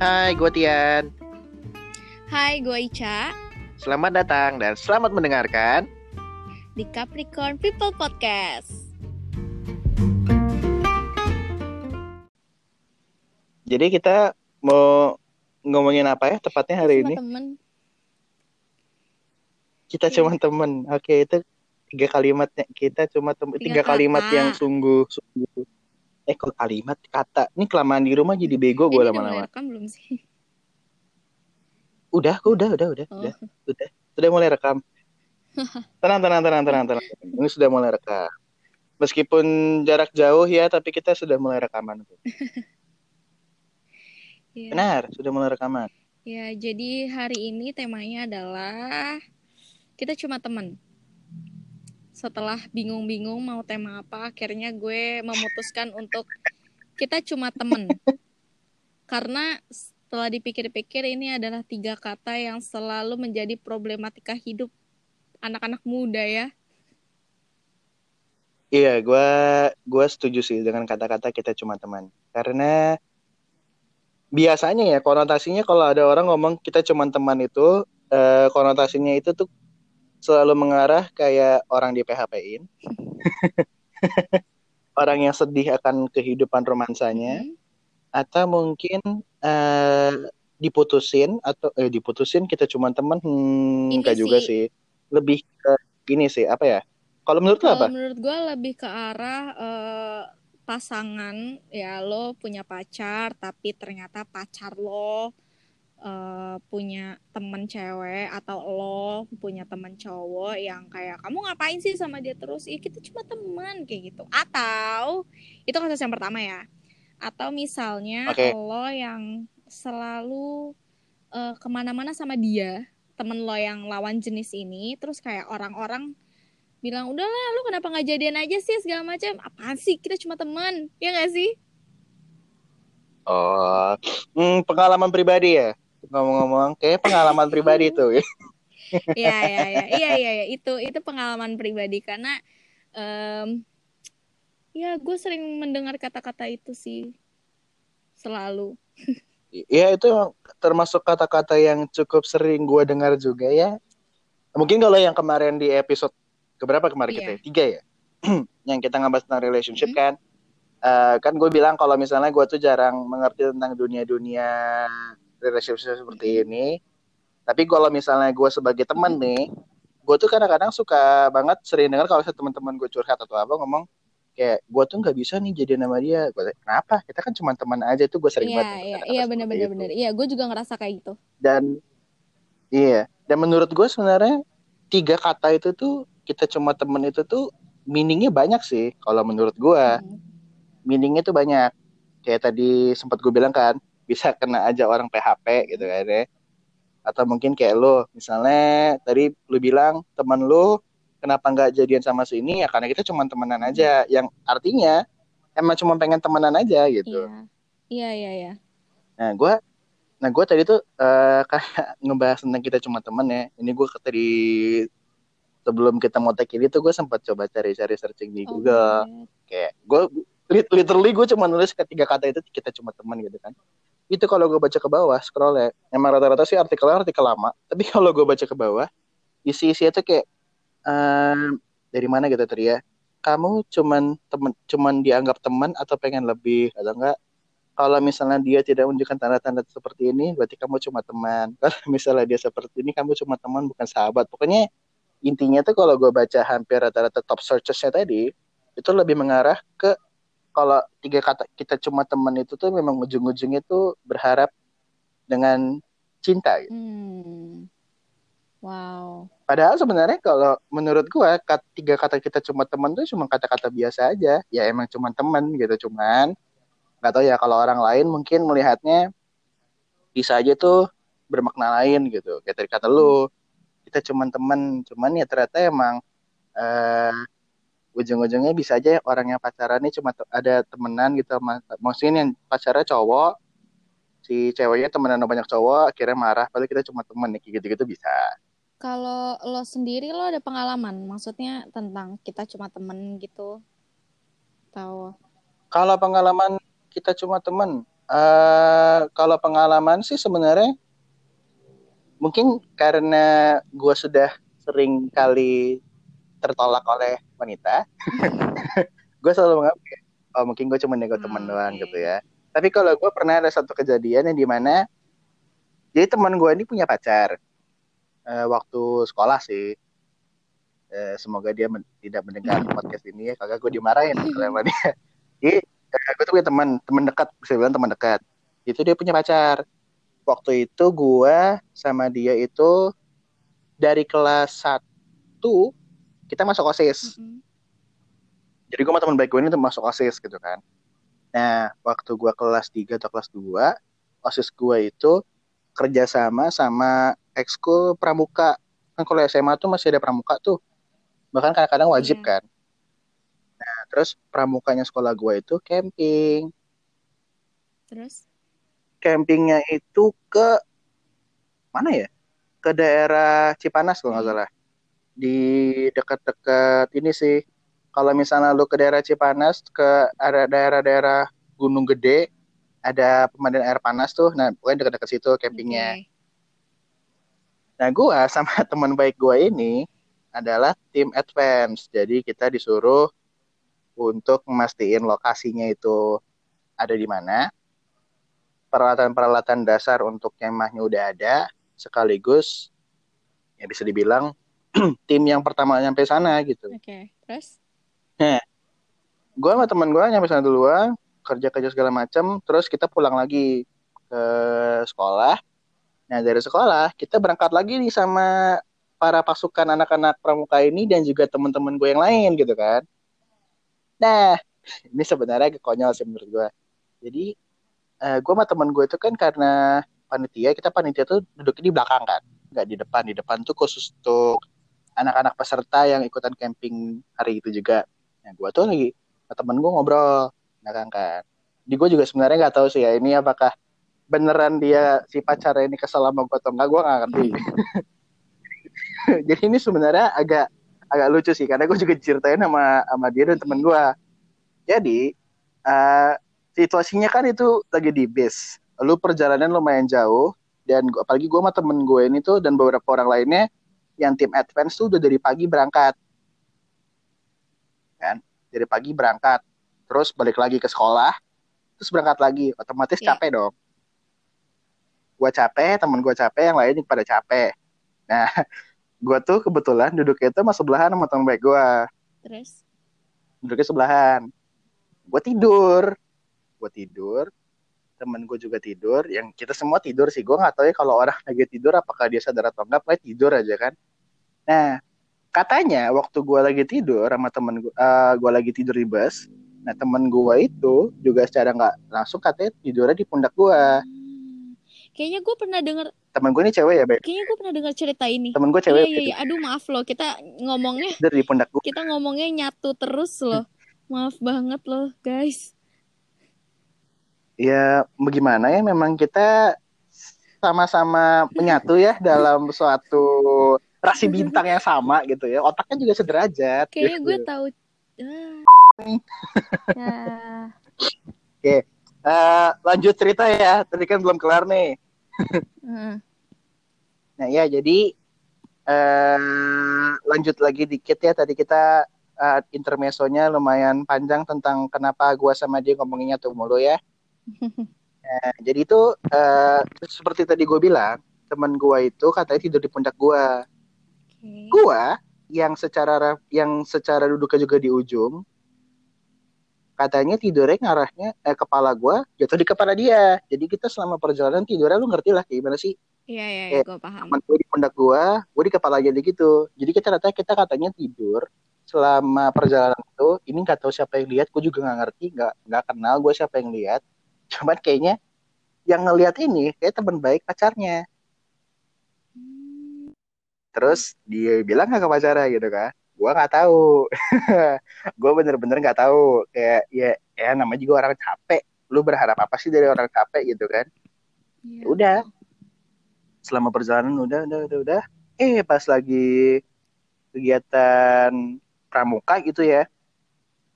Hai, gue Tian. Hai, gue Ica Selamat datang dan selamat mendengarkan. di Capricorn People Podcast. Jadi kita mau ngomongin apa ya tepatnya hari ini? Teman-teman, Kita Iya. cuma temen. Oke, itu tiga kalimatnya. Kita cuma temen. Tiga, Tiga kalimat kata. yang sungguh, sungguh. Eh, kok kalimat kata? Ini kelamaan di rumah jadi bego gue lama-lama. rekam belum sih? Udah, udah, udah, udah, Oh. udah, udah. Sudah mulai rekam. Tenang, tenang, tenang, tenang, tenang. Ini sudah mulai rekam. Meskipun jarak jauh ya, tapi kita sudah mulai rekaman. Iya. Benar, sudah mulai rekaman. Ya, jadi hari ini temanya adalah kita cuma teman. Setelah bingung-bingung mau tema apa, akhirnya gue memutuskan untuk kita cuma teman. Karena setelah dipikir-pikir ini adalah tiga kata yang selalu menjadi problematika hidup anak-anak muda ya. Iya, gua gua setuju sih dengan kata-kata kita cuma teman. Karena biasanya ya konotasinya kalau ada orang ngomong kita cuma teman itu eh, konotasinya itu tuh selalu mengarah kayak orang di PHP-in. orang yang sedih akan kehidupan romansanya Hmm. atau mungkin eh, diputusin atau eh diputusin kita cuma teman hmm, enggak juga sih-. Lebih ke ini sih apa ya? Kalau menurut lo apa? menurut gue lebih ke arah eh, pasangan ya lo punya pacar tapi ternyata pacar lo eh, punya temen cewek atau lo punya temen cowok yang kayak kamu ngapain sih sama dia terus? Ya kita cuma teman kayak gitu. Atau itu kasus yang pertama ya. Atau misalnya Oke. lo yang selalu eh, ke mana-mana sama dia temen lo yang lawan jenis ini terus kayak orang-orang bilang udahlah lu kenapa nggak jadian aja sih segala macam apaan sih kita cuma teman ya nggak sih Oh, hmm, pengalaman pribadi ya. Ngomong-ngomong, kayak pengalaman pribadi tuh. ya. Iya iya iya iya iya ya. itu itu pengalaman pribadi karena em, ya gue sering mendengar kata-kata itu sih selalu Ya itu termasuk kata-kata yang cukup sering gue dengar juga ya. Mungkin kalau yang kemarin di episode keberapa kemarin kita? Iya. ya? Tiga ya. yang kita ngebahas tentang relationship kan. Eh, kan gue bilang kalau misalnya gue tuh jarang mengerti tentang dunia-dunia relationship seperti ini. Tapi kalau misalnya gue sebagai teman nih, gue tuh kadang-kadang suka banget sering dengar kalau teman-teman gue curhat atau apa ngomong kayak gue tuh nggak bisa nih jadi nama dia. Gue tanya, kenapa? Kita kan cuma teman aja itu gue sering iya banget. iya iya benar-benar itu. benar iya gue juga ngerasa kayak gitu dan iya dan menurut gue sebenarnya tiga kata itu tuh kita cuma temen itu tuh meaningnya banyak sih kalau menurut gue Hmm. meaningnya tuh banyak kayak tadi sempat gue bilang kan bisa kena aja orang PHP gitu kan ya atau mungkin kayak lo misalnya tadi lu bilang temen lu kenapa nggak jadian sama si ini ya karena kita cuma temenan aja yang artinya emang cuma pengen temenan aja gitu iya iya iya iya Nah, gue nah gue tadi tuh eh, kayak ngebahas tentang kita cuma temen ya. Ini gue tadi sebelum kita mau take ini tuh gue sempat coba cari-cari searching di Oh, Google. God. Kayak gue lit- literally gue cuma nulis ketiga kata itu kita cuma temen gitu kan. Itu kalau gue baca ke bawah scroll ya, emang rata-rata sih artikelnya artikel lama. Tapi kalau gue baca ke bawah, isi-isinya tuh kayak em, dari mana gitu tadi ya. Kamu cuman temen, cuman dianggap teman atau pengen lebih atau enggak? kalau misalnya dia tidak menunjukkan tanda-tanda seperti ini, berarti kamu cuma teman. Kalau misalnya dia seperti ini, kamu cuma teman, bukan sahabat. Pokoknya intinya tuh kalau gue baca hampir rata-rata top searchesnya tadi, itu lebih mengarah ke kalau tiga kata kita cuma teman itu tuh memang ujung-ujungnya tuh berharap dengan cinta. Gitu. Hmm. wow Padahal sebenarnya kalau menurut gue kat- tiga kata kita cuma teman tuh cuma kata-kata biasa aja. Ya emang cuma teman gitu, cuman nggak tahu ya kalau orang lain mungkin melihatnya bisa aja tuh bermakna lain gitu kayak tadi kata lu kita cuman teman cuman ya ternyata emang eh ujung-ujungnya bisa aja orang yang pacaran ini cuma ada temenan gitu maksudnya yang pacarnya cowok si ceweknya temenan banyak cowok akhirnya marah padahal kita cuma temen nih kayak gitu-gitu bisa Kalau lo sendiri lo ada pengalaman, maksudnya tentang kita cuma temen gitu, tahu? Kalau pengalaman kita cuma teman, Uh, kalau pengalaman sih sebenarnya mungkin karena gue sudah sering kali tertolak oleh wanita, gue selalu menganggap oh mungkin gue cuma nego teman hmm, doang okay. gitu ya. Tapi kalau gue pernah ada satu kejadian yang di mana jadi teman gue ini punya pacar uh, waktu sekolah sih. Uh, semoga dia men tidak mendengar podcast ini ya, kagak gue dimarahin sama dia. Jadi uh, gue tuh punya teman, teman dekat, bisa bilang teman dekat. Itu dia punya pacar. Waktu itu gue sama dia itu dari kelas 1 kita masuk OSIS. Mm -hmm. Jadi gue sama teman baik gue ini tuh masuk OSIS gitu kan. Nah, waktu gue kelas 3 atau kelas 2, OSIS gue itu kerjasama sama ekskul pramuka. Kan kalau SMA tuh masih ada pramuka tuh. Bahkan kadang-kadang wajib yeah. kan. Nah, terus pramukanya sekolah gue itu camping. Terus? Campingnya itu ke mana ya? Ke daerah Cipanas kalau nggak salah. Di dekat-dekat ini sih. Kalau misalnya lu ke daerah Cipanas ke ada daerah-daerah Gunung Gede ada pemandian air panas tuh. Nah pokoknya dekat-dekat situ campingnya. Okay. nah gua sama teman baik gua ini adalah tim advance. Jadi kita disuruh untuk memastikan lokasinya itu ada di mana. Peralatan-peralatan dasar untuk kemahnya udah ada sekaligus ya bisa dibilang tim yang pertama nyampe sana gitu. Oke, okay. terus? Nah, gue sama teman gue nyampe sana duluan, kerja-kerja segala macam, terus kita pulang lagi ke sekolah. Nah, dari sekolah kita berangkat lagi nih sama para pasukan anak-anak pramuka ini dan juga teman-teman gue yang lain gitu kan. Nah, ini sebenarnya konyol sih menurut gue. Jadi, uh, gue sama teman gue itu kan karena panitia, kita panitia tuh duduknya di belakang kan, nggak di depan. Di depan tuh khusus untuk anak-anak peserta yang ikutan camping hari itu juga. Nah, gue tuh lagi temen gue ngobrol, nah kan. Di gue juga sebenarnya nggak tahu sih ya ini apakah beneran dia si pacar ini kesel sama gue atau enggak, gue nggak ngerti. Jadi ini sebenarnya agak agak lucu sih karena gue juga ceritain sama sama dia dan temen gue. Jadi uh, situasinya kan itu lagi di base. Lalu perjalanan lumayan jauh dan gua, apalagi gue sama temen gue ini tuh dan beberapa orang lainnya yang tim advance tuh udah dari pagi berangkat. Kan? Dari pagi berangkat. Terus balik lagi ke sekolah terus berangkat lagi. Otomatis yeah. capek dong. Gue capek temen gue capek yang lain pada capek. Nah gue tuh kebetulan duduknya itu sama sebelahan sama temen baik gue terus? Duduknya sebelahan. Gue tidur. Gue tidur. Temen gue juga tidur. Yang kita semua tidur sih. Gue nggak tahu ya kalau orang lagi tidur apakah dia sadar atau enggak pokoknya tidur aja kan nah katanya waktu gue lagi tidur sama temen gue uh, gue lagi tidur di bus nah temen gue itu juga secara nggak langsung katanya tidurnya di pundak gue hmm. kayaknya gue pernah dengar temen gue ini cewek ya Beb? kayaknya gue pernah dengar cerita ini temen gue cewek iya, iya, iya. aduh maaf loh kita ngomongnya tidur di pundak gue kita ngomongnya nyatu terus loh maaf banget loh guys ya bagaimana ya memang kita sama-sama menyatu ya dalam suatu rasi bintang yang sama gitu ya. Otaknya juga sederajat. Kayaknya gitu. gue tahu. Ah. ya. oke. Uh, lanjut cerita ya. Tadi kan belum kelar nih. Hmm. nah ya jadi uh, lanjut lagi dikit ya. Tadi kita uh, intermesonya lumayan panjang tentang kenapa gue sama dia ngomonginnya tuh mulu ya. Nah, jadi itu uh, seperti tadi gue bilang teman gue itu katanya tidur di pundak gue Okay. Gua yang secara yang secara duduknya juga di ujung katanya tidurnya ngarahnya eh, kepala gua jatuh di kepala dia. Jadi kita selama perjalanan tidurnya lu ngerti lah gimana sih? Iya iya, iya gue paham. Temen gue di pundak gua, gue di kepala jadi gitu. Jadi kita katanya kita katanya tidur selama perjalanan itu ini nggak tahu siapa yang lihat, gue juga nggak ngerti, nggak nggak kenal gue siapa yang lihat. Cuman kayaknya yang ngelihat ini kayak teman baik pacarnya terus dia bilang gak ke pacarnya gitu kan. Gue nggak tahu. Gue bener-bener nggak tahu. Kayak ya ya namanya juga orang capek. Lu berharap apa sih dari orang capek gitu kan? Yeah. udah. Selama perjalanan udah udah udah udah. Eh pas lagi kegiatan pramuka gitu ya.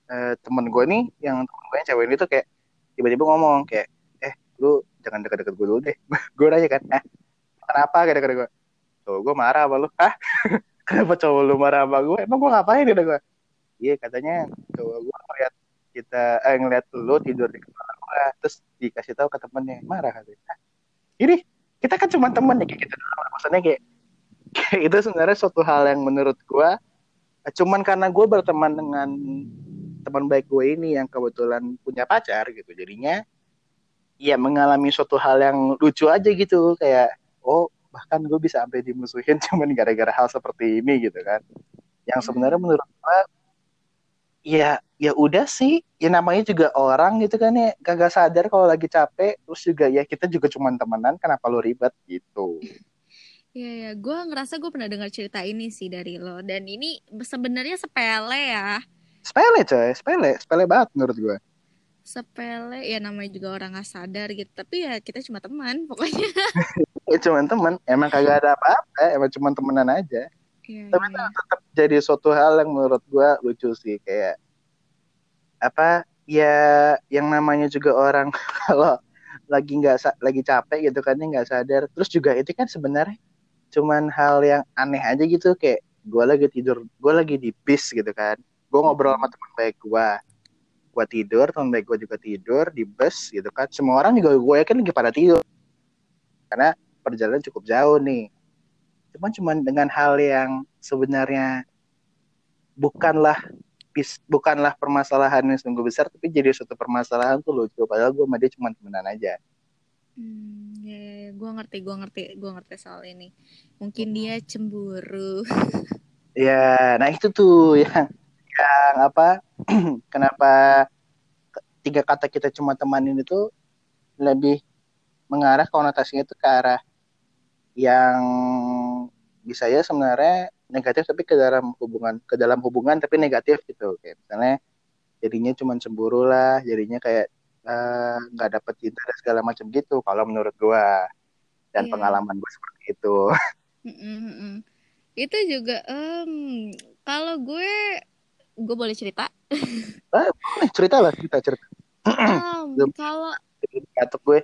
Eh, temen gue nih yang temen gue yang cewek ini tuh kayak tiba-tiba ngomong kayak eh lu jangan deket-deket gue dulu deh. Gue nanya kan eh kenapa? Kata-kata gue tuh gue marah sama lu. Ah kenapa cowok lu marah sama gue emang gue ngapain kata gue iya katanya cowok gue ngeliat kita eh ngeliat lu tidur di kepala gue terus dikasih tahu ke temennya marah katanya. Ah, ini kita kan cuma temen ya kayak gitu maksudnya kayak, kayak itu sebenarnya suatu hal yang menurut gue cuman karena gue berteman dengan teman baik gue ini yang kebetulan punya pacar gitu jadinya ya mengalami suatu hal yang lucu aja gitu kayak oh bahkan gue bisa sampai dimusuhin cuman gara-gara hal seperti ini gitu kan. Yang sebenarnya menurut gue ya ya udah sih. Ya namanya juga orang gitu kan ya. Kagak sadar kalau lagi capek. Terus juga ya kita juga cuma temenan kenapa lo ribet gitu? Iya ya, gue ngerasa gue pernah dengar cerita ini sih dari lo. Dan ini sebenarnya sepele ya. sepele coy. Sepele. Sepele banget menurut gue Sepele. Ya namanya juga orang nggak sadar gitu. Tapi ya kita cuma teman pokoknya. ya cuma temen. Emang kagak ada apa-apa. Emang cuma temenan aja. Iya. tapi iya. tetap jadi suatu hal yang menurut gue lucu sih. Kayak apa ya yang namanya juga orang kalau lagi nggak lagi capek gitu kan ya nggak sadar. Terus juga itu kan sebenarnya cuman hal yang aneh aja gitu. Kayak gue lagi tidur gue lagi di bis gitu kan. Gue ngobrol sama teman baik gue gue tidur teman baik gue juga tidur di bus gitu kan. Semua orang juga gue yakin lagi pada tidur. Karena perjalanan cukup jauh nih cuman cuman dengan hal yang sebenarnya bukanlah bukanlah permasalahan yang sungguh besar tapi jadi suatu permasalahan tuh lucu padahal gue sama dia cuma temenan aja Hmm, ya, ya, ya. gue ngerti, gue ngerti, gue ngerti soal ini. Mungkin dia cemburu. ya nah itu tuh yang yang apa kenapa ke- tiga kata kita cuma temanin itu lebih mengarah konotasinya itu ke arah yang bisa ya sebenarnya negatif tapi ke dalam hubungan ke dalam hubungan tapi negatif gitu kayak misalnya jadinya cuma cemburu lah jadinya kayak eh, nggak dapet cinta dan segala macam gitu kalau menurut gua dan Iya. pengalaman gua seperti itu Mm-mm. Itu juga, em, kalau gue, gue boleh cerita. eh, boleh cerita lah cerita cerita Belum. kalau Batuk gue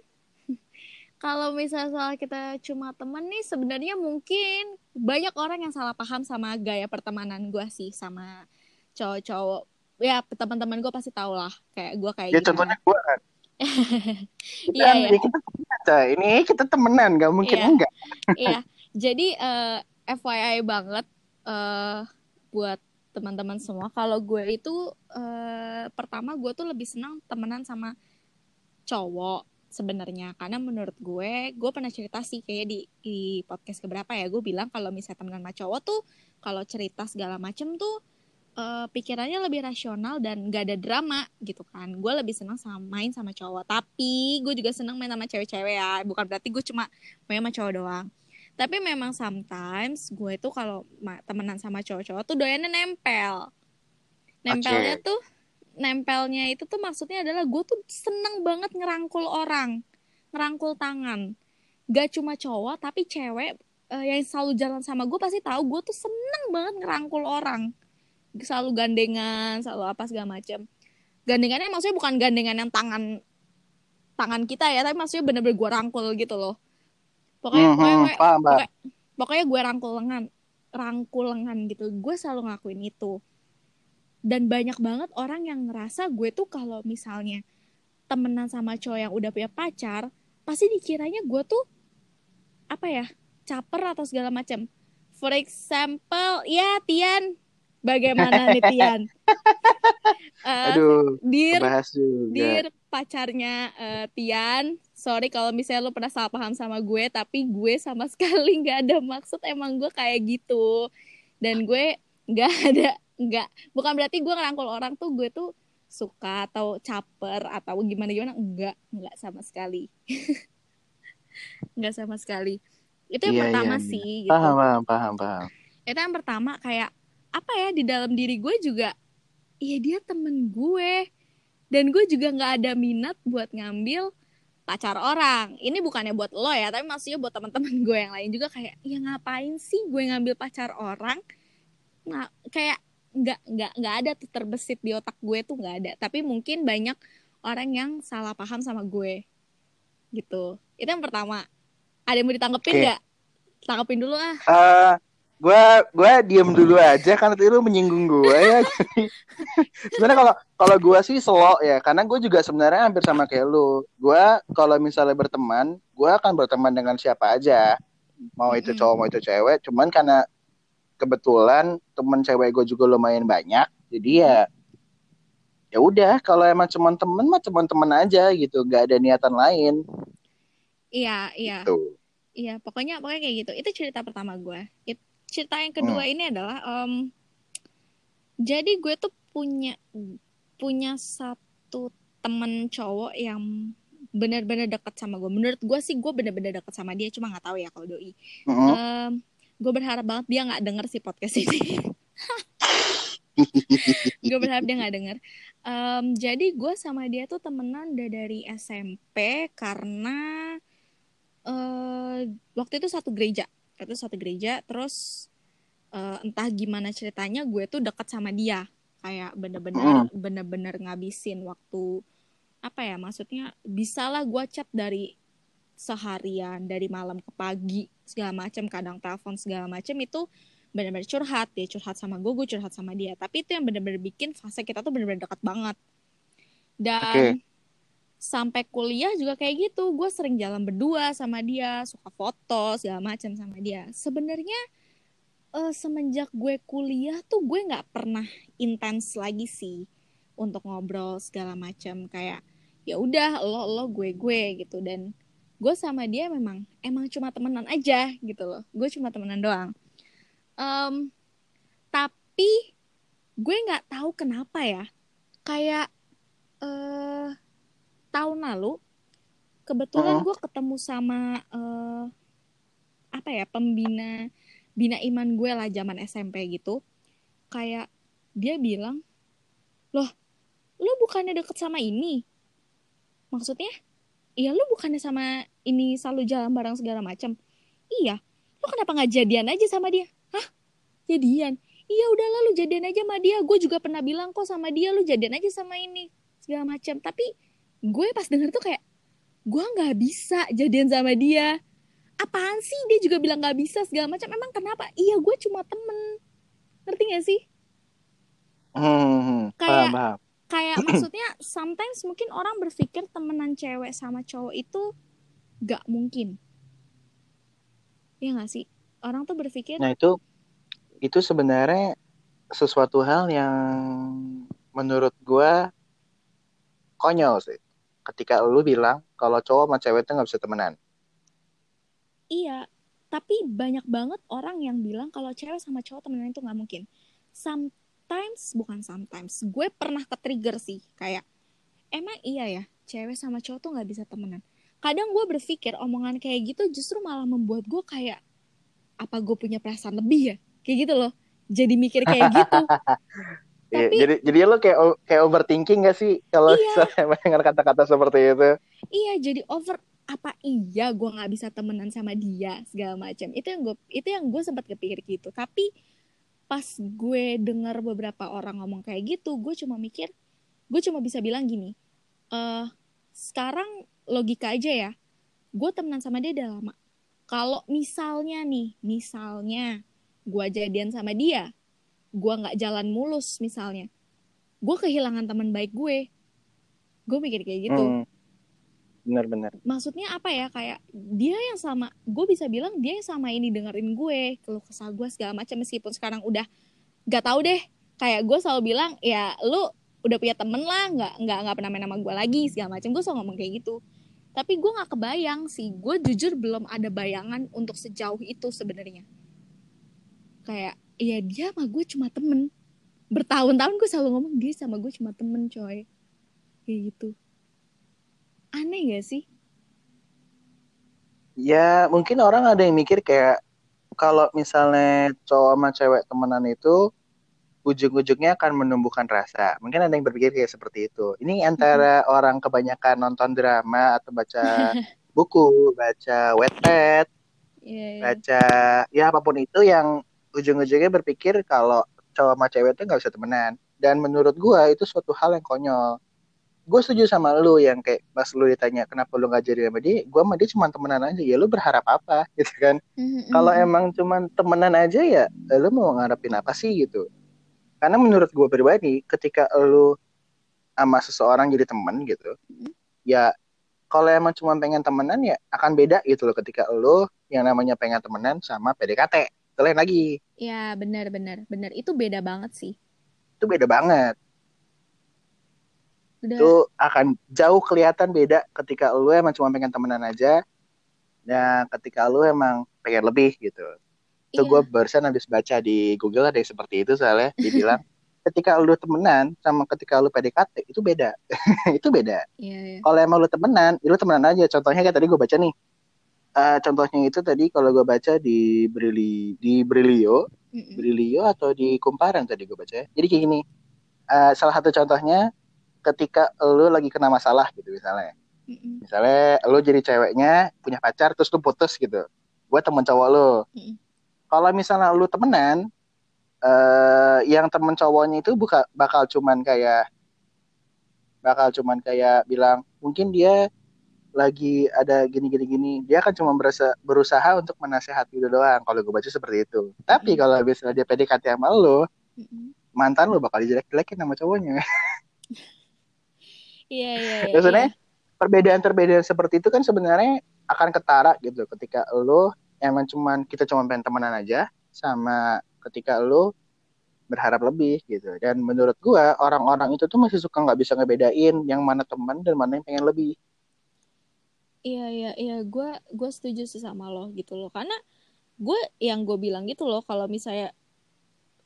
kalau misalnya soal kita cuma temen nih, sebenarnya mungkin banyak orang yang salah paham sama gaya pertemanan gue sih sama cowok-cowok. Ya teman-teman gue pasti tau lah, kayak gue kayak ya contohnya gua kan Iya ya. ya kita temenan, coy. ini kita temenan nggak mungkin Iya. enggak Iya, jadi eh, FYI banget eh buat teman-teman semua. Kalau gue itu eh, pertama gue tuh lebih senang temenan sama cowok sebenarnya. Karena menurut gue gue pernah cerita sih kayak di di podcast keberapa ya gue bilang kalau misalnya temenan sama cowok tuh kalau cerita segala macem tuh eh, pikirannya lebih rasional dan gak ada drama gitu kan. Gue lebih senang sama main sama cowok. Tapi gue juga senang main sama cewek-cewek ya. Bukan berarti gue cuma main sama cowok doang. Tapi memang sometimes gue tuh kalau temenan sama cowok-cowok tuh doyannya nempel. Nempelnya Oke. tuh nempelnya itu tuh maksudnya adalah gue tuh seneng banget ngerangkul orang ngerangkul tangan. Gak cuma cowok tapi cewek eh, yang selalu jalan sama gue pasti tahu gue tuh seneng banget ngerangkul orang. Selalu gandengan selalu apa segala macem. Gandengannya maksudnya bukan gandengan yang tangan tangan kita ya tapi maksudnya bener-bener gue rangkul gitu loh. Pokoknya Mhm, pokoknya, pokoknya, paham pokoknya, pokoknya gue rangkul lengan rangkul lengan gitu. Gue selalu ngelakuin itu dan banyak banget orang yang ngerasa gue tuh kalau misalnya temenan sama cowok yang udah punya pacar pasti dikiranya gue tuh apa ya caper atau segala macam for example ya Tian. Bagaimana nih Tian? Eh, aduh dir dir pacarnya eh, Tian. Sorry kalau misalnya lo pernah salah paham sama gue tapi gue sama sekali nggak ada maksud emang gue kayak gitu. Dan gue nggak ada nggak bukan berarti gue ngerangkul orang tuh gue tuh suka atau caper atau gimana gimana enggak enggak sama sekali. Enggak sama sekali. Itu yang Iya, pertama iya, iya. sih gitu. Paham paham paham paham. Itu yang pertama kayak apa ya di dalam diri gue juga iya dia temen gue. Dan gue juga nggak ada minat buat ngambil pacar orang. Ini bukannya buat lo ya tapi maksudnya buat teman-teman gue yang lain juga kayak ya ngapain sih gue ngambil pacar orang? Nah kayak nggak nggak nggak ada tuh terbesit di otak gue tuh nggak ada. Tapi mungkin banyak orang yang salah paham sama gue. Gitu. Itu yang pertama. Ada yang mau ditanggepin nggak? Tanggepin dulu ah. Eh, gua gua diem dulu aja karena itu lu menyinggung gua ya. Sebenarnya kalau kalau gua sih slow ya, karena gua juga sebenarnya hampir sama kayak lu. Gua kalau misalnya berteman, gua akan berteman dengan siapa aja. Mau itu cowok mau itu cewek, cuman karena kebetulan temen cewek gue juga lumayan banyak, jadi ya ya udah kalau emang cuman temen mah cuman temen aja gitu, gak ada niatan lain. Iya iya. Tuh. iya pokoknya pokoknya kayak gitu. Itu cerita pertama gue It- cerita yang kedua ini adalah em, jadi gue tuh punya punya satu temen cowok yang benar-benar dekat sama gue menurut gue sih gue benar-benar dekat sama dia cuma nggak tahu ya kalau doi. Mm-mm. Em, gue berharap banget dia nggak denger si podcast ini. Gue berharap dia nggak denger. Em, jadi gue sama dia tuh temenan udah dari SMP karena eh waktu itu satu gereja. Waktu itu satu gereja terus eh, entah gimana ceritanya gue tuh deket sama dia. Kayak bener-bener bener-bener ngabisin waktu apa ya maksudnya bisalah gue chat dari seharian dari malam ke pagi segala macam kadang telepon segala macam itu benar-benar curhat. Dia curhat sama gue gue curhat sama dia. Tapi itu yang benar-benar bikin fase kita tuh benar-benar dekat banget. Dan Oke. sampai kuliah juga kayak gitu. Gue sering jalan berdua sama dia suka foto segala macam sama dia. Sebenarnya eh, semenjak gue kuliah tuh gue nggak pernah intens lagi sih untuk ngobrol segala macam kayak ya udah lo lo gue gue gitu. Dan gue sama dia memang emang cuma temenan aja gitu loh. Gue cuma temenan doang. Em, tapi gue nggak tahu kenapa ya. Kayak eh tahun lalu kebetulan gue ketemu sama eh apa ya pembina bina iman gue lah zaman SMP gitu. Kayak dia bilang loh lu bukannya deket sama ini? Maksudnya iya lu bukannya sama ini selalu jalan bareng segala macam iya lu kenapa nggak jadian aja sama dia? Hah? Jadian? Iya udah lah lu jadian aja sama dia. Gue juga pernah bilang kok sama dia lu jadian aja sama ini segala macam tapi gue pas denger tuh kayak gue nggak bisa jadian sama dia. Apaan sih? Dia juga bilang nggak bisa segala macam emang kenapa? Iya gue cuma temen. Ngerti gak sih? Hmm, Kayak- paham, paham. kayak maksudnya sometimes mungkin orang berpikir temenan cewek sama cowok itu gak mungkin Iya gak sih orang tuh berpikir Nah itu itu sebenarnya sesuatu hal yang menurut gua konyol sih. Ketika lu bilang kalau cowok sama cewek itu nggak bisa temenan. iya tapi banyak banget orang yang bilang kalau cewek sama cowok temenan itu nggak mungkin sometimes bukan sometimes gue pernah ke trigger sih kayak emang iya ya cewek sama cowok tuh nggak bisa temenan kadang gue berpikir omongan kayak gitu justru malah membuat gue kayak apa gue punya perasaan lebih ya? Kayak gitu loh. Jadi mikir kayak gitu. Iya, Tapi- jadi jadi lu kayak kayak overthinking gak sih? Kalau Iya. mendengar kata-kata seperti itu? iya jadi over apa iya gue nggak bisa temenan sama dia segala macam. Itu yang gue itu yang gue sempat kepikir gitu. Tapi pas gue dengar beberapa orang ngomong kayak gitu gue cuma mikir gue cuma bisa bilang gini eh sekarang logika aja ya. Gue temenan sama dia udah lama. Kalau misalnya nih misalnya gue jadian sama dia gue nggak jalan mulus misalnya gue kehilangan teman baik gue. Gue mikir kayak gitu. Hmm. Benar-benar. maksudnya apa ya? Kayak dia yang sama gue bisa bilang dia yang sama ini dengerin gue keluh kesah gue segala macam meskipun sekarang udah gak tahu deh. Kayak gue selalu bilang ya lu udah punya temen lah nggak nggak nggak pernah main sama gue lagi segala macam. Gue selalu ngomong kayak gitu tapi gue nggak kebayang sih. Gue jujur belum ada bayangan untuk sejauh itu sebenarnya. Kayak ya dia sama gue cuma temen. Bertahun-tahun gue selalu ngomong dia sama gue cuma temen coy. Kayak gitu. Aneh gak sih? Ya mungkin orang ada yang mikir kayak kalau misalnya cowok sama cewek temenan itu ujung-ujungnya akan menumbuhkan rasa. Mungkin ada yang berpikir kayak seperti itu. Ini antara orang kebanyakan nonton drama atau baca buku, baca wetpad, Iya, iya. baca ya apa pun itu yang ujung-ujungnya berpikir kalau cowok sama cewek itu nggak bisa temenan. Dan menurut gua itu suatu hal yang konyol. gue setuju sama lu yang kayak pas lu ditanya kenapa lu gak jadi sama dia gue sama dia cuma temenan aja ya lu berharap apa gitu kan Mhm, kalau mhm. emang cuma temenan aja ya lu mau ngarepin apa sih gitu karena menurut gue pribadi ketika lu sama seseorang jadi teman gitu Mhm. ya kalau emang cuma pengen temenan ya akan beda gitu loh ketika lu yang namanya pengen temenan sama PDKT itu lain lagi. Ya benar benar benar. Itu beda banget sih. Itu beda banget. Udah. Itu akan jauh kelihatan beda ketika lu emang cuma pengen temenan aja dan ketika lu emang pengen lebih gitu itu Iya. gue barusan habis baca di Google ada yang seperti itu soalnya. Dibilang ketika lu temenan sama ketika lu PDKT itu beda. Itu beda. Iya iya. Kalau emang lu temenan ya lu temenan aja. Contohnya kayak tadi gue baca nih. Eh, contohnya itu tadi kalau gue baca di Brili di Brilio Mhm. Brilio atau di Kumparan tadi gue baca jadi kayak gini eh, salah satu contohnya ketika lu lagi kena masalah gitu misalnya. Mhm. misalnya lu jadi ceweknya punya pacar terus lu putus gitu. Gue temen cowok lu. Mm-mm. Kalau misalnya lu temenan eh yang temen cowoknya itu buka bakal cuman kayak bakal cuman kayak bilang mungkin dia lagi ada gini gini gini. Dia akan cuma berusaha berusaha untuk menasehati lu doang. Kalau gue baca seperti itu. Tapi kalau misalnya dia PDKT sama lu Mhm. mantan lu bakal dijelek-jelekin sama cowoknya. Iya iya iya Maksudnya, iya. perbedaan-perbedaan seperti itu kan sebenarnya akan ketara gitu. Ketika lo emang cuman kita cuma pengen temenan aja sama ketika lo berharap lebih gitu. Dan menurut gua orang-orang itu tuh masih suka nggak bisa ngebedain yang mana teman dan mana yang pengen lebih. Iya iya iya. Gue gue setuju sih sama lo gitu loh. Karena gue yang gue bilang gitu loh kalau misalnya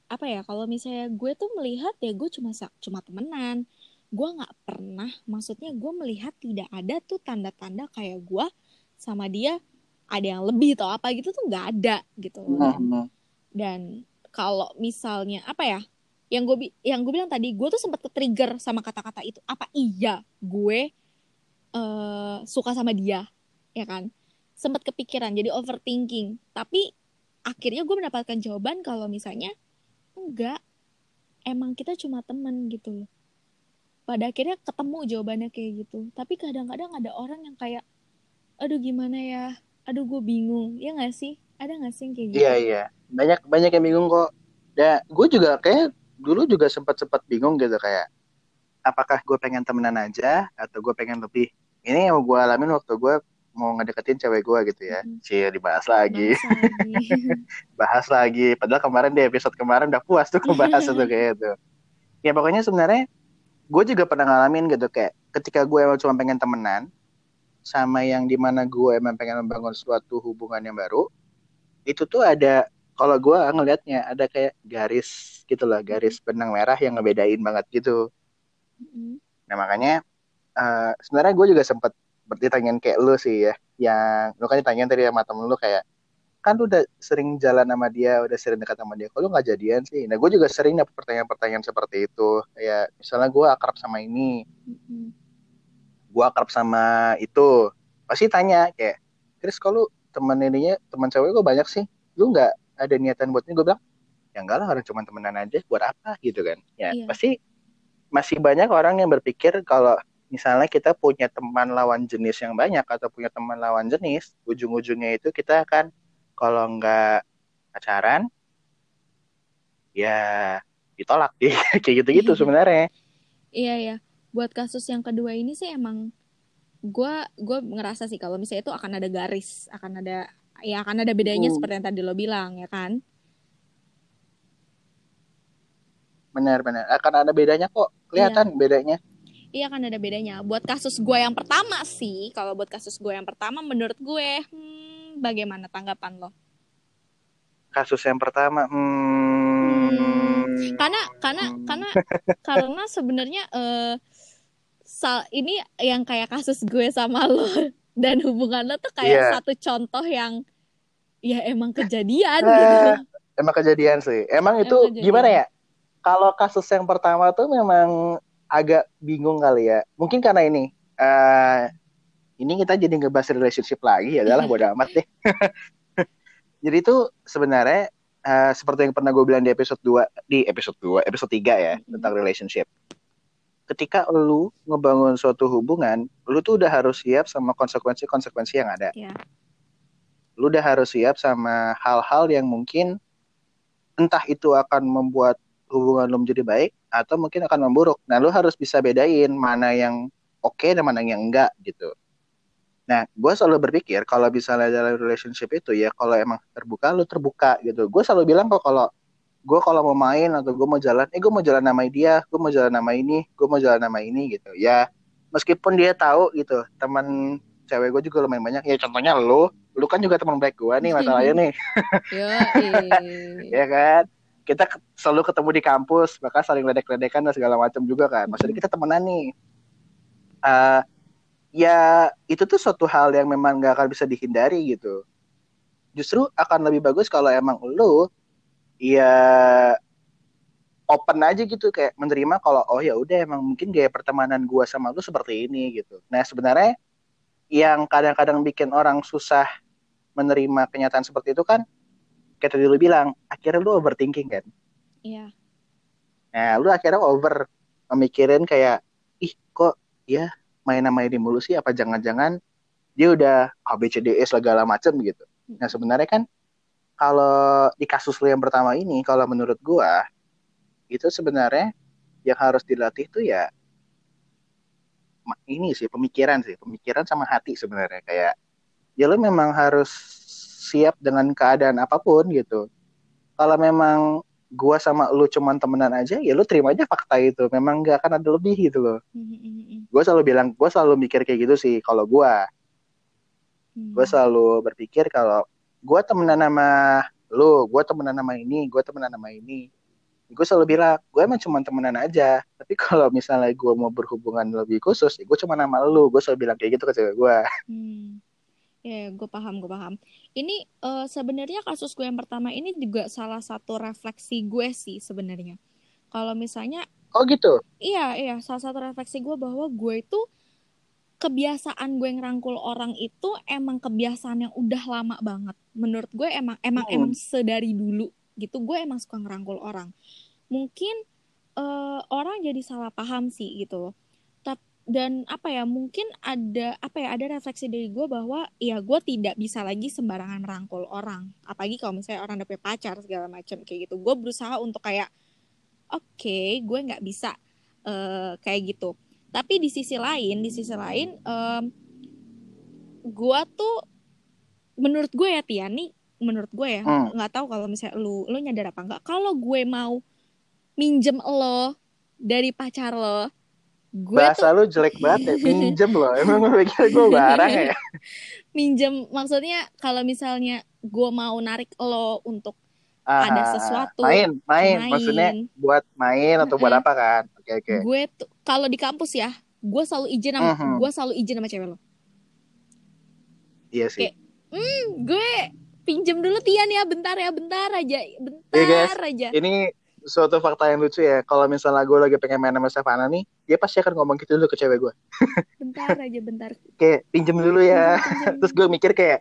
apa ya kalau misalnya gue tuh melihat ya gue cuma cuma temenan. Gue nggak pernah maksudnya gue melihat tidak ada tuh tanda-tanda kayak gue sama dia ada yang lebih atau apa gitu tuh nggak ada gitu. Loh Hmm. dan kalau misalnya apa ya yang gue yang gue bilang tadi gue tuh sempat ke trigger sama kata-kata itu apa iya gue eh, suka sama dia ya kan? Sempat kepikiran jadi overthinking. Tapi akhirnya gue mendapatkan jawaban kalau misalnya enggak emang kita cuma temen gitu loh. Pada akhirnya ketemu jawabannya kayak gitu. Tapi kadang-kadang ada orang yang kayak aduh gimana ya aduh gue bingung. Ya nggak sih? Ada nggak sih yang kayak gitu? iya. Iya banyak banyak yang bingung kok. Dan gue juga kayak dulu juga sempat sempat bingung gitu kayak apakah gue pengen temenan aja atau gue pengen lebih? Ini yang gue alamin waktu gue mau ngedeketin cewek gue gitu ya. Mhm. Cie dibahas lagi. Bahas lagi. bahas lagi. Padahal kemarin di episode kemarin udah puas tuh ngebahas itu kayak itu ya pokoknya sebenarnya gue juga pernah ngalamin gitu kayak ketika gue emang cuma pengen temenan sama yang di mana gue emang pengen membangun suatu hubungan yang baru itu tuh ada kalau gue ngelihatnya ada kayak garis gitu loh garis benang merah yang ngebedain banget gitu Mhm. nah makanya eh, sebenarnya gue juga sempat ditanyain kayak lu sih ya yang lu kan ditanyain tadi sama temen lu kayak kan lu udah sering jalan sama dia udah sering dekat sama dia kalau nggak jadian sih nah gue juga sering dapet pertanyaan-pertanyaan seperti itu kayak misalnya gue akrab sama ini Mhm. Gue akrab sama itu. Pasti tanya kayak Chris kalau temen ininya teman cewek gue banyak sih? Lu nggak ada niatan buat ini? Gue bilang ya enggak lah orang cuma temenan aja buat apa? Gitu kan. Ya Iya. pasti masih banyak orang yang berpikir kalau misalnya kita punya teman lawan jenis yang banyak atau punya teman lawan jenis ujung-ujungnya itu kita akan kalau nggak pacaran ya ditolak. Kayak gitu-gitu sebenarnya. Iya ya. Buat kasus yang kedua ini sih emang gue gue ngerasa sih kalau misalnya itu akan ada garis, akan ada ya akan ada bedanya Hmm. seperti yang tadi lo bilang ya kan. benar-benar akan ada bedanya kok kelihatan bedanya Iya akan ada bedanya. Buat kasus gue yang pertama sih, kalau buat kasus gue yang pertama menurut gue, hmm, bagaimana tanggapan lo? kasus yang pertama hmm, Karena karena Hmm. karena karena sebenarnya eh sal ini yang kayak kasus gue sama lo dan hubungan lo tuh kayak Iya. satu contoh yang ya emang kejadian Eh, gitu. emang kejadian sih emang itu Emang kejadian. gimana ya kalau kasus yang pertama tuh memang agak bingung kali ya mungkin karena ini eh ini kita jadi ngebahas relationship lagi ya adalah bodo amat deh jadi itu sebenarnya eh, seperti yang pernah gue bilang di episode 2 di episode 2 episode 3 ya Mhm. tentang relationship ketika lu ngebangun suatu hubungan, lu tuh udah harus siap sama konsekuensi-konsekuensi yang ada. Iya. Lu udah harus siap sama hal-hal yang mungkin entah itu akan membuat hubungan lu menjadi baik atau mungkin akan memburuk. Nah, lu harus bisa bedain mana yang oke dan mana yang enggak gitu. Nah, gue selalu berpikir kalau misalnya dalam relationship itu ya kalau emang terbuka, lu terbuka gitu. Gue selalu bilang kok kalau gue kalau mau main atau gue mau jalan eh gue mau jalan nama dia gue mau jalan nama ini gue mau jalan nama ini gitu. Ya meskipun dia tahu gitu teman cewek gue juga lumayan banyak. Ya contohnya lo lu kan juga teman baik gue nih masalahnya nih. Ya kan? Kita selalu ketemu di kampus bahkan saling ledek-ledekan dan segala macam juga kan. Maksudnya kita temenan nih. Uh, ya itu tuh suatu hal yang memang gak akan bisa dihindari gitu. Justru akan lebih bagus kalau emang lo ya open aja gitu kayak menerima kalau oh ya udah emang mungkin gaya pertemanan gua sama lu seperti ini gitu. Nah sebenarnya yang kadang-kadang bikin orang susah menerima kenyataan seperti itu kan kayak tadi lu bilang akhirnya lu overthinking kan. Iya. Nah lu akhirnya over memikirin kayak ih kok ya main nama ini mulu sih apa jangan-jangan dia udah ABCDE segala macem gitu. Nah sebenarnya kan kalau di kasus lu yang pertama ini kalau menurut gua itu sebenarnya yang harus dilatih tuh ya ini sih pemikiran sih. Pemikiran sama hati sebenarnya. Kayak ya lu memang harus siap dengan keadaan apa pun gitu. Kalau memang gua sama lu cuman temenan aja ya lu terima aja fakta itu. Memang gak akan ada lebih gitu loh. Mm-hmm. gua selalu bilang gua selalu mikir kayak gitu sih kalau gua. Gua selalu berpikir kalau gue temenan sama lu gue temenan sama ini gue temenan sama ini. Gue selalu bilang gue emang cuma temenan aja. Tapi kalau misalnya gue mau berhubungan lebih khusus ya gue cuma nama lu. Gue selalu bilang kayak gitu ke cewek gue hmm. ya yeah, gue paham gue paham. Ini uh, sebenarnya kasus gue yang pertama ini juga salah satu refleksi gue sih sebenarnya. Kalau misalnya oh gitu? Iya iya. Salah satu refleksi gue bahwa gue itu kebiasaan gue ngerangkul orang itu emang kebiasaan yang udah lama banget. Menurut gue emang emang oh. emang sedari dulu gitu. Gue emang suka ngerangkul orang. Mungkin uh, orang jadi salah paham sih gitu Dan apa ya? Mungkin ada apa ya? Ada refleksi dari gue bahwa ya gue tidak bisa lagi sembarangan merangkul orang. Apalagi kalau misalnya orang udah punya pacar segala macam kayak gitu. Gue berusaha untuk kayak oke, okay, gue nggak bisa uh, kayak gitu tapi di sisi lain di sisi lain um, gue tuh menurut gue ya Tia nih menurut gue ya hmm. nggak hmm. tahu kalau misalnya lu lu nyadar apa enggak kalau gue mau minjem lo dari pacar lo gue bahasa tuh... lu jelek banget ya minjem lo emang gue pikir gue barang ya minjem maksudnya kalau misalnya gue mau narik lo untuk uh, ada sesuatu main, main main maksudnya buat main atau buat apa kan oke okay, oke okay. gue tuh kalau di kampus ya gue selalu izin sama uh -huh. gue selalu izin sama cewek lo. Iya sih. Kayak, hmm, gue pinjem dulu Tian ya bentar ya bentar aja bentar yeah, guys, aja. Ini suatu fakta yang lucu ya. Kalau misalnya gue lagi pengen main sama Stefana nih dia pasti akan ngomong gitu dulu ke cewek gue bentar aja bentar. Kayak pinjem dulu ya. Pinjem. terus gue mikir kayak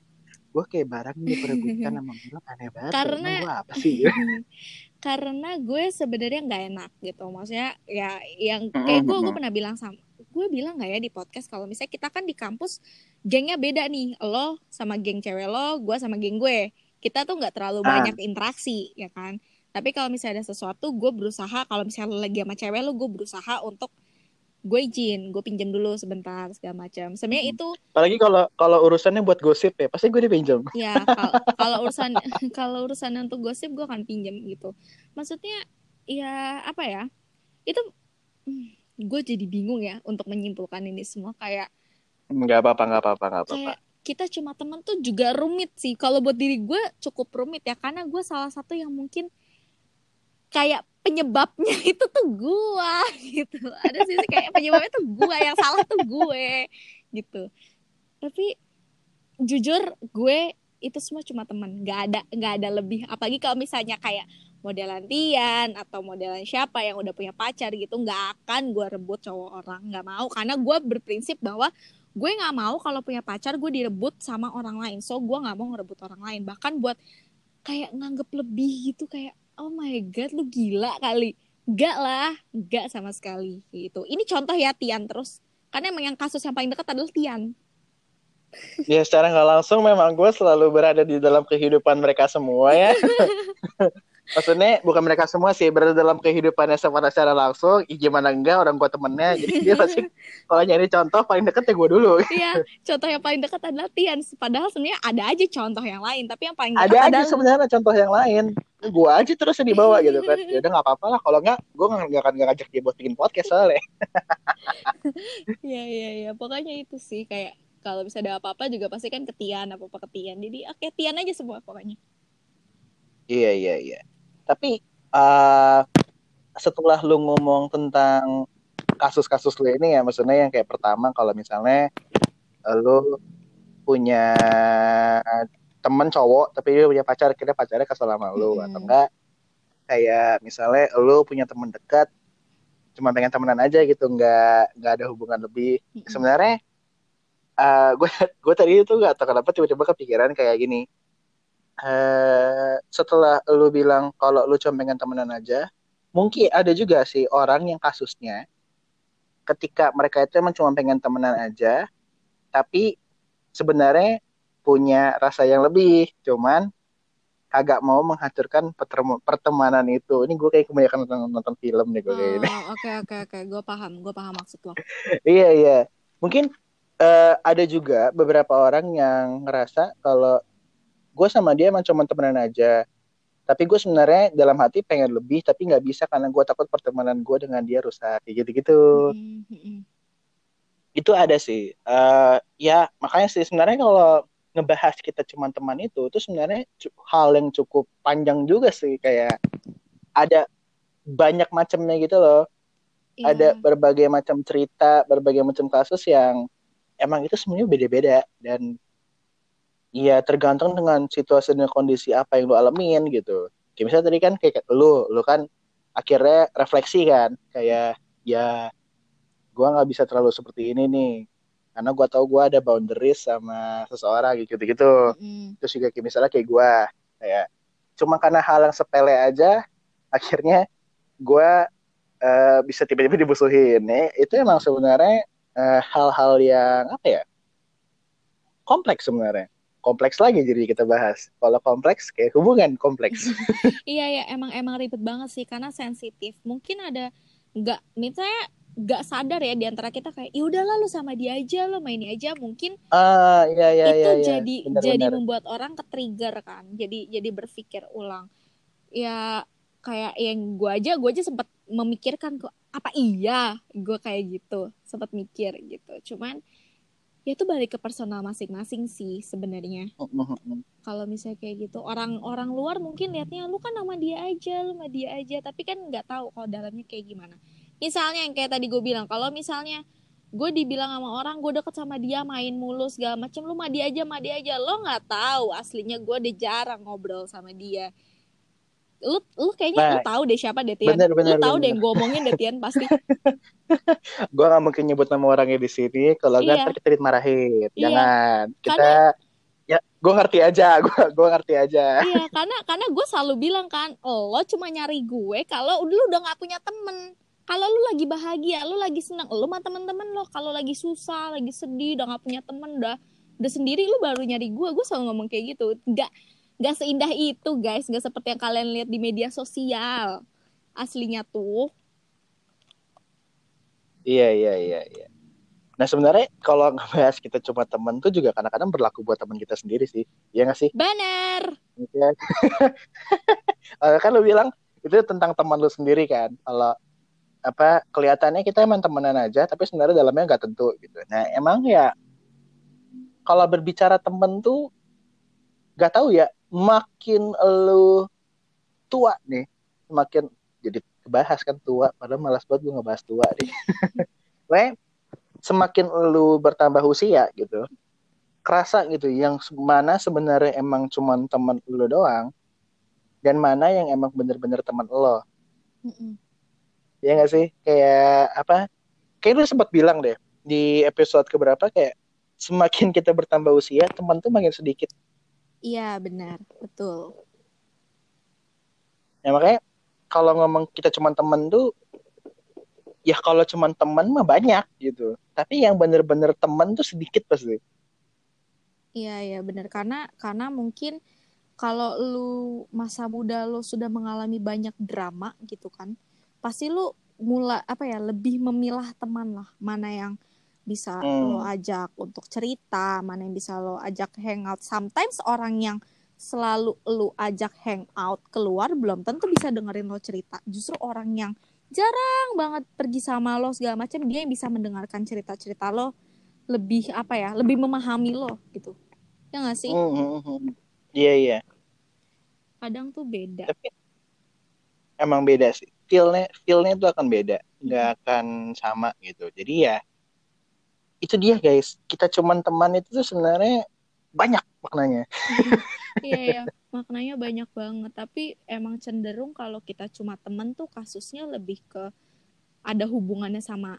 gue kayak barang diperebutkan sama gue aneh banget. Karena gue apa sih karena gue sebenarnya nggak enak gitu. Maksudnya ya yang kayak gue gue pernah bilang sama gue bilang nggak ya di podcast kalau misalnya kita kan di kampus gengnya beda nih. Lo sama geng cewek lo gue sama geng gue. Kita tuh nggak terlalu ah. banyak interaksi ya kan? Tapi kalau misalnya ada sesuatu gue berusaha. Kalau misalnya lagi sama cewek lo gue berusaha untuk gue izin gue pinjam dulu sebentar segala macam. Sebenarnya hmm. itu apalagi kalau kalau urusannya buat gosip ya pasti gue dipinjam. Ya kalau urusan kalau urusan untuk gosip gue akan pinjam gitu. Maksudnya ya apa ya itu hmm, gue jadi bingung ya untuk menyimpulkan ini semua kayak nggak apa-apa nggak apa-apa nggak apa-apa. kita cuma teman tuh juga rumit sih. Kalau buat diri gue cukup rumit ya karena gue salah satu yang mungkin kayak penyebabnya itu tuh gua gitu. Ada sih kayak penyebabnya tuh gua yang salah tuh gue gitu. Tapi jujur gue itu semua cuma teman. Nggak ada nggak ada lebih. Apalagi kalau misalnya kayak modelan Tian atau modelan siapa yang udah punya pacar gitu nggak akan gue rebut cowok orang. Nggak mau karena gue berprinsip bahwa gue nggak mau kalau punya pacar gue direbut sama orang lain. So gue nggak mau ngerebut orang lain. Bahkan buat kayak nganggep lebih gitu kayak oh my god lu gila kali Enggak lah, enggak sama sekali gitu. Ini contoh ya Tian terus. Karena emang yang kasus yang paling dekat adalah Tian. Ya secara nggak langsung memang gue selalu berada di dalam kehidupan mereka semua ya. Maksudnya bukan mereka semua sih berada dalam kehidupannya secara secara langsung. Ih, gimana enggak orang gue temennya. Jadi dia pasti kalau nyari contoh paling deket ya gue dulu. Iya, contoh yang paling dekat adalah Tian. Padahal sebenarnya ada aja contoh yang lain, tapi yang paling dekat Ada aja adalah sebenarnya contoh yang lain. Gue aja terus yang dibawa gitu kan. Ya udah nggak apa-apa lah. Kalau nggak, gue nggak akan nggak ngajak dia buat bikin podcast soalnya. Iya, iya, iya. Pokoknya itu sih kayak kalau bisa ada apa-apa juga pasti kan ke Tian, apa-apa ke Tian. Jadi oke Tian aja semua pokoknya. Iya iya iya. Tapi eh setelah lu ngomong tentang kasus-kasus lu ini ya, maksudnya yang kayak pertama kalau misalnya lu punya temen cowok tapi dia punya pacar, kira pacarnya kesel sama lu Mm-mm. atau enggak kayak misalnya lu punya temen dekat cuma pengen temenan aja gitu, nggak nggak ada hubungan lebih. Mm-mm. Sebenarnya eh gue gue tadi itu nggak tahu kenapa tiba-tiba kepikiran kayak gini. eh setelah lu bilang kalau lu cuma pengen temenan aja, mungkin ada juga sih orang yang kasusnya ketika mereka itu emang cuma pengen temenan aja, tapi sebenarnya punya rasa yang lebih, cuman kagak mau menghancurkan pertemanan itu. Ini gue kayak kebanyakan nonton, nonton film nih gue kayak ini. Oke oke oke, gue paham, gue paham maksud lo. Iya iya. Mungkin eh, ada juga beberapa orang yang ngerasa kalau gue sama dia emang cuma temenan aja. Tapi gue sebenarnya dalam hati pengen lebih, tapi nggak bisa karena gue takut pertemanan gue dengan dia rusak kayak gitu-gitu. Mm-mm, mm-mm. Itu ada sih. Eh, ya makanya sih sebenarnya kalau ngebahas kita cuma teman itu, itu sebenarnya hal yang cukup panjang juga sih. Kayak ada banyak macamnya gitu loh. Iya. ada berbagai macam cerita, berbagai macam kasus yang emang itu sebenarnya beda-beda dan ya tergantung dengan situasi dan kondisi apa yang lu alamin gitu. Kayak misalnya tadi kan kayak lu, lu kan akhirnya refleksi kan, kayak ya gua nggak bisa terlalu seperti ini nih, karena gua tahu gua ada boundaries sama seseorang gitu gitu. Mm-mm. Terus juga kayak misalnya kayak gua kayak cuma karena hal yang sepele aja, akhirnya gua eh, bisa tiba-tiba dimusuhin. Ya, itu emang sebenarnya eh, hal-hal yang apa ya? Kompleks sebenarnya. Kompleks lagi jadi kita bahas. Kalau kompleks kayak hubungan kompleks. Iya ya emang emang ribet banget sih karena sensitif. Mungkin ada nggak misalnya nggak sadar ya di antara kita kayak ya udahlah lu sama dia aja lu main ini aja mungkin ah, iya iya itu iya iya. jadi Benar, jadi benar. membuat orang ke-trigger kan. Jadi jadi berpikir ulang. Ya kayak yang gue aja gue aja sempat memikirkan kok apa iya gue kayak gitu sempat mikir gitu. Cuman ya itu balik ke personal masing-masing sih sebenarnya. kalau misalnya kayak gitu orang-orang luar mungkin liatnya lu kan sama dia aja lu sama dia aja tapi kan nggak tahu kalau dalamnya kayak gimana misalnya yang kayak tadi gue bilang kalau misalnya gue dibilang sama orang gue deket sama dia main mulu segala macam lu sama dia aja sama dia aja lo nggak tahu aslinya gue udah jarang ngobrol sama dia lu lu kayaknya lu Nah, tahu deh siapa deh Tian benar, benar, lu tahu deh gue omongin deh Tian pasti Gue gak mungkin nyebut nama orangnya di sini. Kalau Iya. ntar kita dimarahin. Iya. Jangan. Kita Karena- ya gue ngerti aja. Gue gue ngerti aja. iya karena karena gue selalu bilang kan lo cuma nyari gue kalau lu udah nggak punya temen kalau lu lagi bahagia lu lagi senang lu sama temen-temen lo kalau lagi susah lagi sedih udah nggak punya temen udah udah sendiri lu baru nyari gue gue selalu ngomong kayak gitu nggak nggak seindah itu guys nggak seperti yang kalian lihat di media sosial aslinya tuh Iya iya iya iya. Nah sebenarnya kalau ngebahas kita cuma temen tuh juga kadang-kadang berlaku buat teman kita sendiri sih. Iya nggak sih? bener Iya. Eh, kan lu bilang itu tentang teman lu sendiri kan. Kalau apa kelihatannya kita emang temenan aja, tapi sebenarnya dalamnya nggak tentu gitu. Nah emang ya kalau berbicara temen tuh nggak tahu ya. Makin lu tua nih, makin jadi kebahas kan tua. Padahal malas banget gue ngebahas tua deh. Weh, semakin lu bertambah usia gitu, kerasa gitu yang mana sebenarnya emang cuman teman lu doang dan mana yang emang bener-bener teman lo. Mm-mm. Ya nggak sih? Kayak apa? Kayak lu sempat bilang deh di episode keberapa kayak semakin kita bertambah usia, teman tuh makin sedikit. iya benar betul Ya makanya kalau ngomong kita cuma temen tuh ya kalau cuma temen mah banyak gitu tapi yang bener-bener temen tuh sedikit pasti Iya iya benar karena karena mungkin kalau lu masa muda lu sudah mengalami banyak drama gitu kan pasti lu mulai apa ya lebih memilah teman lah. Mana yang bisa Hmm. lo ajak untuk cerita mana yang bisa lo ajak hangout. Sometimes orang yang selalu lu ajak hangout keluar belum tentu bisa dengerin lo cerita. Justru orang yang jarang banget pergi sama lo segala macam dia yang bisa mendengarkan cerita-cerita lo lebih apa ya lebih memahami lo gitu. Ya nggak sih? Hmm, hmm, hmm. iya iya. Kadang tuh beda. Tapi emang beda sih feelnya feelnya itu akan beda. Nggak akan sama gitu. Jadi ya itu dia guys. Kita cuman teman itu tuh sebenarnya banyak maknanya. Iya iya. Maknanya banyak banget. Tapi emang cenderung kalau kita cuma temen tuh kasusnya lebih ke ada hubungannya sama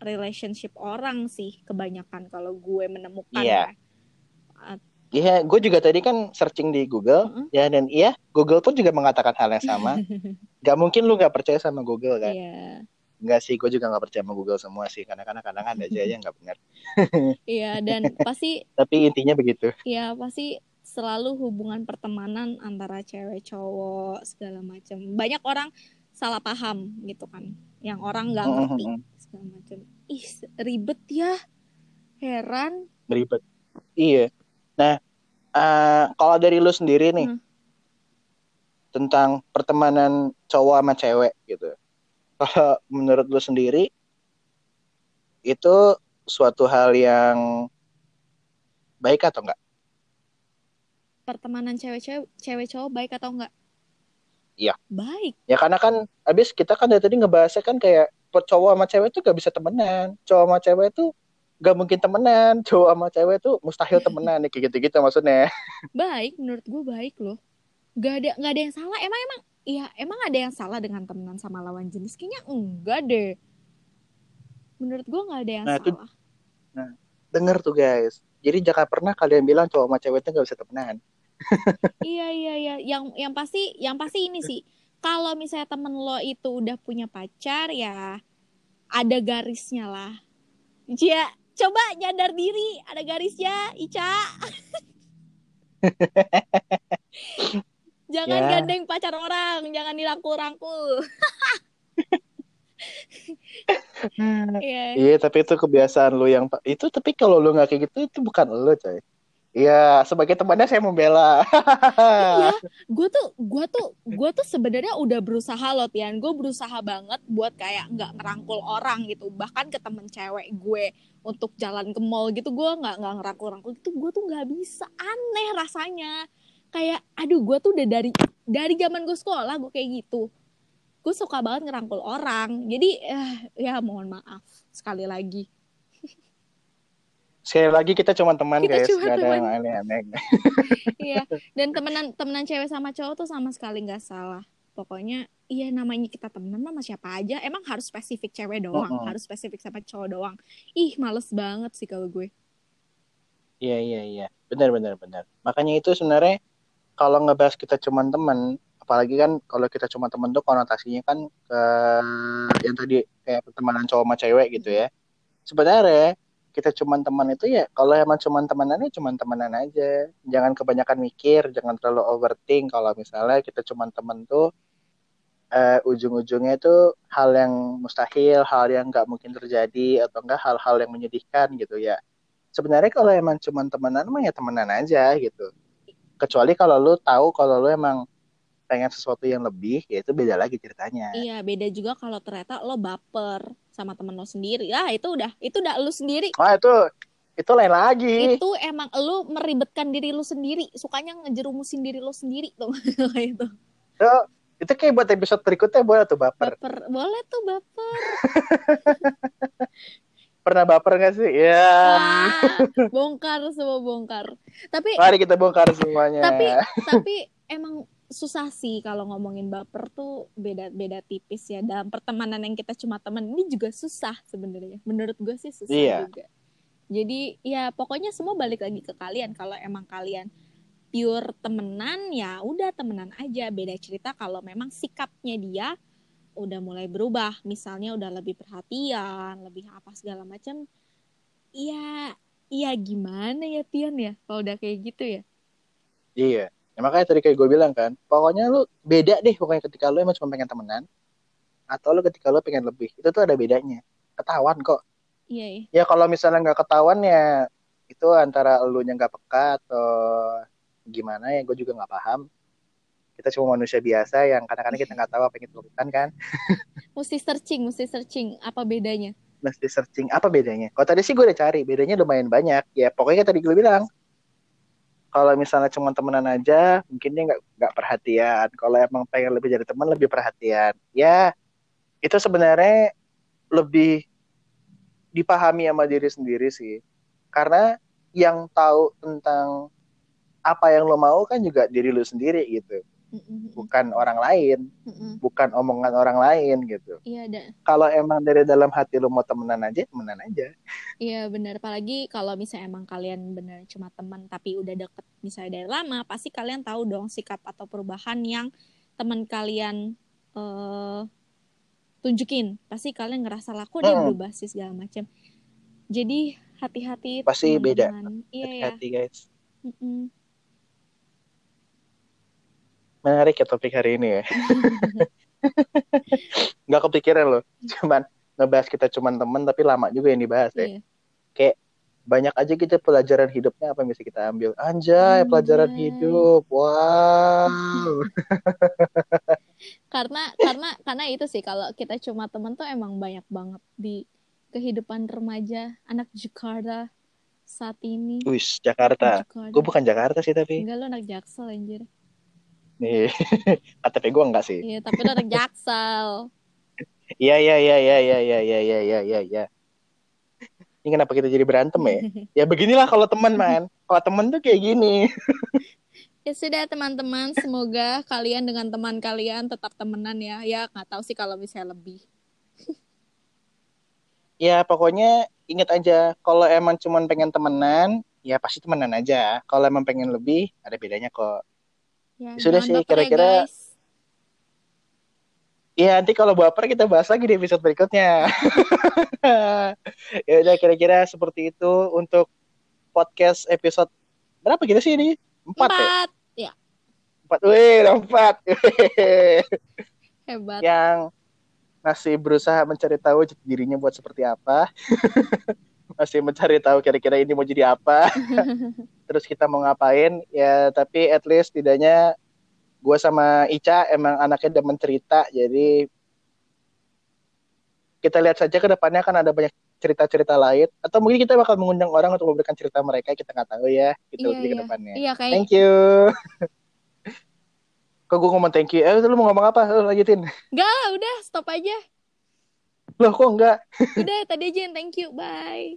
relationship orang sih kebanyakan kalau gue menemukan Iya. ya. Iya, gue juga tadi kan searching di Google Mm-mm. ya dan iya Google pun juga mengatakan hal yang sama. Gak mungkin lu gak percaya sama Google kan? Iya, Enggak sih, gue juga gak percaya sama Google semua sih karena kadang-kadang ada aja yang nggak benar. iya dan pasti Tapi intinya begitu. ya pasti selalu hubungan pertemanan antara cewek cowok segala macam. Banyak orang salah paham gitu kan, yang orang nggak ngerti segala macam. Ih ribet ya, heran. Ribet. Iya. Nah, eh, kalau dari lu sendiri nih Hmm. tentang pertemanan cowok sama cewek gitu. Kalau menurut lu sendiri itu suatu hal yang baik atau enggak? pertemanan cewek-cewek cewek cowok baik atau enggak? Iya. Baik. Ya karena kan abis kita kan dari tadi ngebahasnya kan kayak cowok sama cewek tuh gak bisa temenan. Cowok sama cewek tuh gak mungkin temenan. Cowok sama cewek tuh mustahil temenan. Ya, kayak gitu-gitu maksudnya. Baik, menurut gue baik loh. Gak ada nggak ada yang salah. Emang emang iya emang ada yang salah dengan temenan sama lawan jenis? Kayaknya enggak deh. Menurut gue nggak ada yang Nah, itu- salah. Denger tuh guys. Jadi jangan pernah kalian bilang cowok sama cewek tuh gak bisa temenan. Iya iya iya. Yang yang pasti yang pasti ini sih. Kalau misalnya temen lo itu udah punya pacar ya ada garisnya lah. Ya, coba nyadar diri, ada garisnya, Ica. jangan Ya. gandeng pacar orang, jangan dirangkul-rangkul. Iya. Iya tapi itu kebiasaan lu yang itu tapi kalau lu nggak kayak gitu itu bukan lu coy. Iya sebagai temannya saya membela. Iya, gue tuh, gue tuh, gue tuh sebenarnya udah berusaha loh, Tian. Gue berusaha banget buat kayak nggak ngerangkul orang gitu. Bahkan ke temen cewek gue untuk jalan ke mall gitu, gue nggak nggak ngerangkul-rangkul gitu. Gue tuh nggak bisa, aneh rasanya. Kayak, aduh, gue tuh udah dari dari zaman gue sekolah gue kayak gitu. Gue suka banget ngerangkul orang. Jadi, eh, ya mohon maaf sekali lagi. Sekali lagi kita cuma teman Kita guys, cuma nggak ada yang aneh-aneh. Iya, dan temenan temenan cewek sama cowok tuh sama sekali nggak salah. Pokoknya iya namanya kita temenan mah sama siapa aja. Emang harus spesifik cewek doang, Mm-mm. harus spesifik sama cowok doang. Ih, males banget sih kalau gue. Iya iya iya, benar benar benar. Makanya itu sebenarnya kalau ngebahas kita cuma teman, apalagi kan kalau kita cuma teman tuh konotasinya kan ke yang tadi kayak pertemanan cowok sama cewek gitu ya. Sebenarnya kita cuma teman itu ya kalau emang cuma temenan ya cuma temenan aja. Jangan kebanyakan mikir, jangan terlalu overthink. Kalau misalnya kita cuma teman tuh eh, ujung-ujungnya itu hal yang mustahil, hal yang nggak mungkin terjadi atau enggak hal-hal yang menyedihkan gitu ya. Sebenarnya kalau emang cuman temenan mah ya temenan aja gitu. Kecuali kalau lu tahu kalau lu emang pengen sesuatu yang lebih ya itu beda lagi ceritanya Iya, beda juga kalau ternyata lo baper sama temen lo sendiri. Ah, itu udah itu udah lo sendiri. wah itu itu lain lagi Itu emang lo meribetkan diri lo sendiri, sukanya ngejerumusin diri lo sendiri tuh itu. itu, itu kayak buat episode berikutnya boleh tuh baper Baper, boleh tuh baper. pernah baper gak sih ya Wah, bongkar semua bongkar. Tapi mari kita bongkar semuanya tapi tapi emang susah sih kalau ngomongin baper tuh beda beda tipis ya. Dalam pertemanan yang kita cuma teman ini juga susah sebenarnya. Menurut gue sih susah Iya. juga. Jadi ya pokoknya semua balik lagi ke kalian. Kalau emang kalian pure temenan ya udah temenan aja. Beda cerita kalau memang sikapnya dia udah mulai berubah. Misalnya udah lebih perhatian lebih apa segala macam. Iya iya gimana ya Tian ya? Kalau udah kayak gitu ya? Iya ya, makanya tadi kayak gue bilang kan pokoknya lu beda deh pokoknya ketika lu emang cuma pengen temenan atau lu ketika lu pengen lebih. Itu tuh ada bedanya. Ketahuan kok. Iya, iya. ya kalau misalnya nggak ketahuan ya itu antara lu nya nggak peka atau gimana ya gue juga nggak paham. Kita cuma manusia biasa yang kadang-kadang kita nggak tahu apa yang kita lakukan kan. Mesti searching mesti searching. Apa bedanya? Mesti searching. Apa bedanya? Kalau tadi sih gue udah cari. Bedanya lumayan banyak. Ya pokoknya tadi gue bilang kalau misalnya cuma temenan aja mungkin dia nggak nggak perhatian. Kalau emang pengen lebih jadi teman lebih perhatian. Ya itu sebenarnya lebih dipahami sama diri sendiri sih. Karena yang tahu tentang apa yang lo mau kan juga diri lo sendiri gitu bukan orang lain. Bukan omongan orang lain gitu. Iya kalau emang dari dalam hati lo mau temenan aja temenan aja. Iya benar apalagi kalau misalnya emang kalian benar cuma teman tapi udah deket misalnya dari lama pasti kalian tahu dong sikap atau perubahan yang teman kalian uh, tunjukin. Pasti kalian ngerasa laku dia hmm. berubah sih segala macam. Jadi hati-hati pasti teman -teman. beda iya hati-hati ya. guys. Mm -mm menarik ya topik hari ini ya. Nggak kepikiran loh, cuman ngebahas kita cuman temen tapi lama juga yang dibahas ya. Iya. Kayak banyak aja kita pelajaran hidupnya apa yang bisa kita ambil. Anjay, Anjay. pelajaran hidup. Wow. karena karena karena itu sih kalau kita cuma temen tuh emang banyak banget di kehidupan remaja anak Jakarta saat ini. Wis, Jakarta. Gue bukan Jakarta sih tapi. Enggak lo anak Jaksel anjir. Nih, KTP gue enggak sih. Iya, tapi anak jaksel. Iya, iya, iya, iya, iya, iya, iya, iya, iya, iya, iya. Ini kenapa kita jadi berantem ya? Ya beginilah kalau teman, man. Kalau teman tuh kayak gini. ya sudah teman-teman, semoga kalian dengan teman kalian tetap temenan ya. Ya nggak tahu sih kalau misalnya lebih. ya pokoknya inget aja, kalau emang cuman pengen temenan, ya pasti temenan aja. Kalau emang pengen lebih, ada bedanya kok. Ya, Sudah sih kira-kira. Iya nanti kalau baper kita bahas lagi di episode berikutnya. ya udah kira-kira seperti itu untuk podcast episode berapa kita sih ini? Empat, ya? empat ya? ya. Empat, wih empat. Hebat. Yang masih berusaha mencari tahu dirinya buat seperti apa. masih mencari tahu kira-kira ini mau jadi apa. Terus kita mau ngapain? Ya tapi at least tidaknya gue sama Ica emang anaknya demen cerita jadi kita lihat saja ke depannya kan ada banyak cerita-cerita lain atau mungkin kita bakal mengundang orang untuk memberikan cerita mereka kita nggak tahu ya gitu iya, di iya. depannya. Iya, kayak... thank you. Kok gue ngomong thank you? Eh lu mau ngomong apa? Lu lanjutin. Enggak, udah stop aja. Loh kok enggak udah tadi aja yang thank you bye